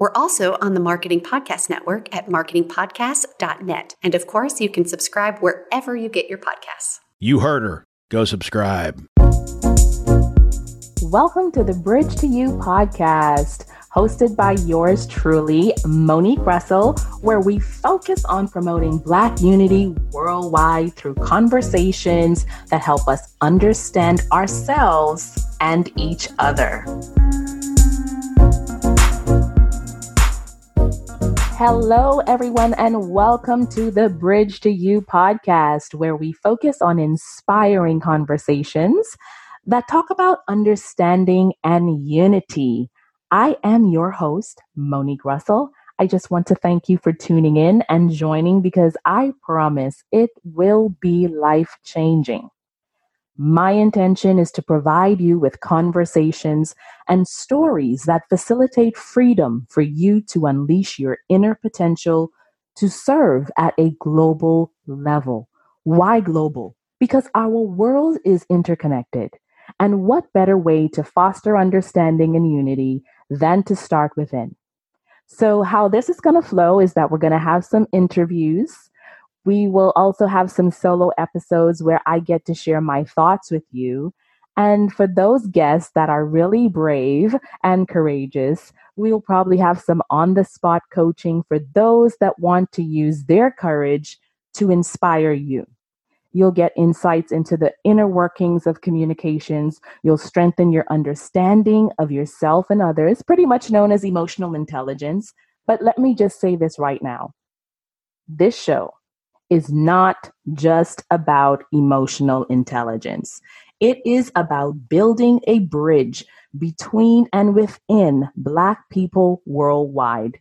We're also on the Marketing Podcast Network at marketingpodcast.net. And of course, you can subscribe wherever you get your podcasts. You heard her. Go subscribe. Welcome to the Bridge to You podcast, hosted by yours truly, Monique Russell, where we focus on promoting Black unity worldwide through conversations that help us understand ourselves and each other. Hello, everyone, and welcome to the Bridge to You podcast, where we focus on inspiring conversations that talk about understanding and unity. I am your host, Monique Russell. I just want to thank you for tuning in and joining because I promise it will be life changing. My intention is to provide you with conversations and stories that facilitate freedom for you to unleash your inner potential to serve at a global level. Why global? Because our world is interconnected. And what better way to foster understanding and unity than to start within? So, how this is going to flow is that we're going to have some interviews we will also have some solo episodes where I get to share my thoughts with you. And for those guests that are really brave and courageous, we'll probably have some on the spot coaching for those that want to use their courage to inspire you. You'll get insights into the inner workings of communications. You'll strengthen your understanding of yourself and others, pretty much known as emotional intelligence. But let me just say this right now this show is not just about emotional intelligence. It is about building a bridge between and within Black people worldwide.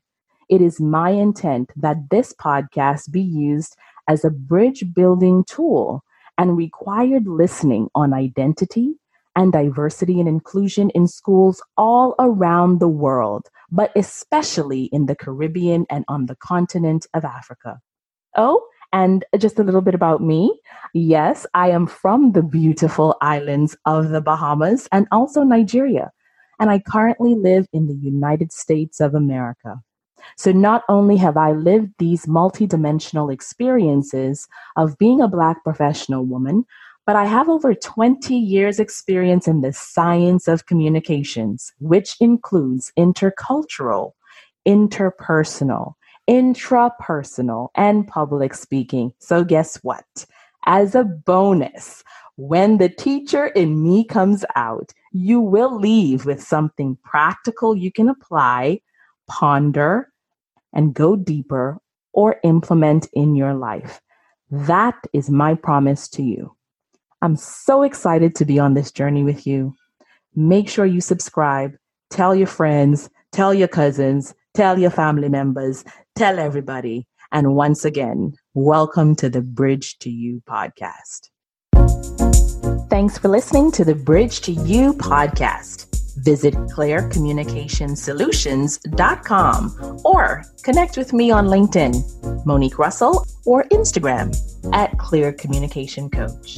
It is my intent that this podcast be used as a bridge building tool and required listening on identity and diversity and inclusion in schools all around the world, but especially in the Caribbean and on the continent of Africa. Oh, and just a little bit about me. Yes, I am from the beautiful islands of the Bahamas and also Nigeria. And I currently live in the United States of America. So not only have I lived these multidimensional experiences of being a Black professional woman, but I have over 20 years' experience in the science of communications, which includes intercultural, interpersonal, intrapersonal, and public speaking. So, guess what? As a bonus, when the teacher in me comes out, you will leave with something practical you can apply, ponder, and go deeper or implement in your life. That is my promise to you. I'm so excited to be on this journey with you. Make sure you subscribe, tell your friends, tell your cousins, tell your family members, tell everybody. And once again, welcome to the Bridge to You podcast. Thanks for listening to the Bridge to You podcast. Visit clearcommunicationsolutions.com or connect with me on LinkedIn, Monique Russell, or Instagram at Clear Communication Coach.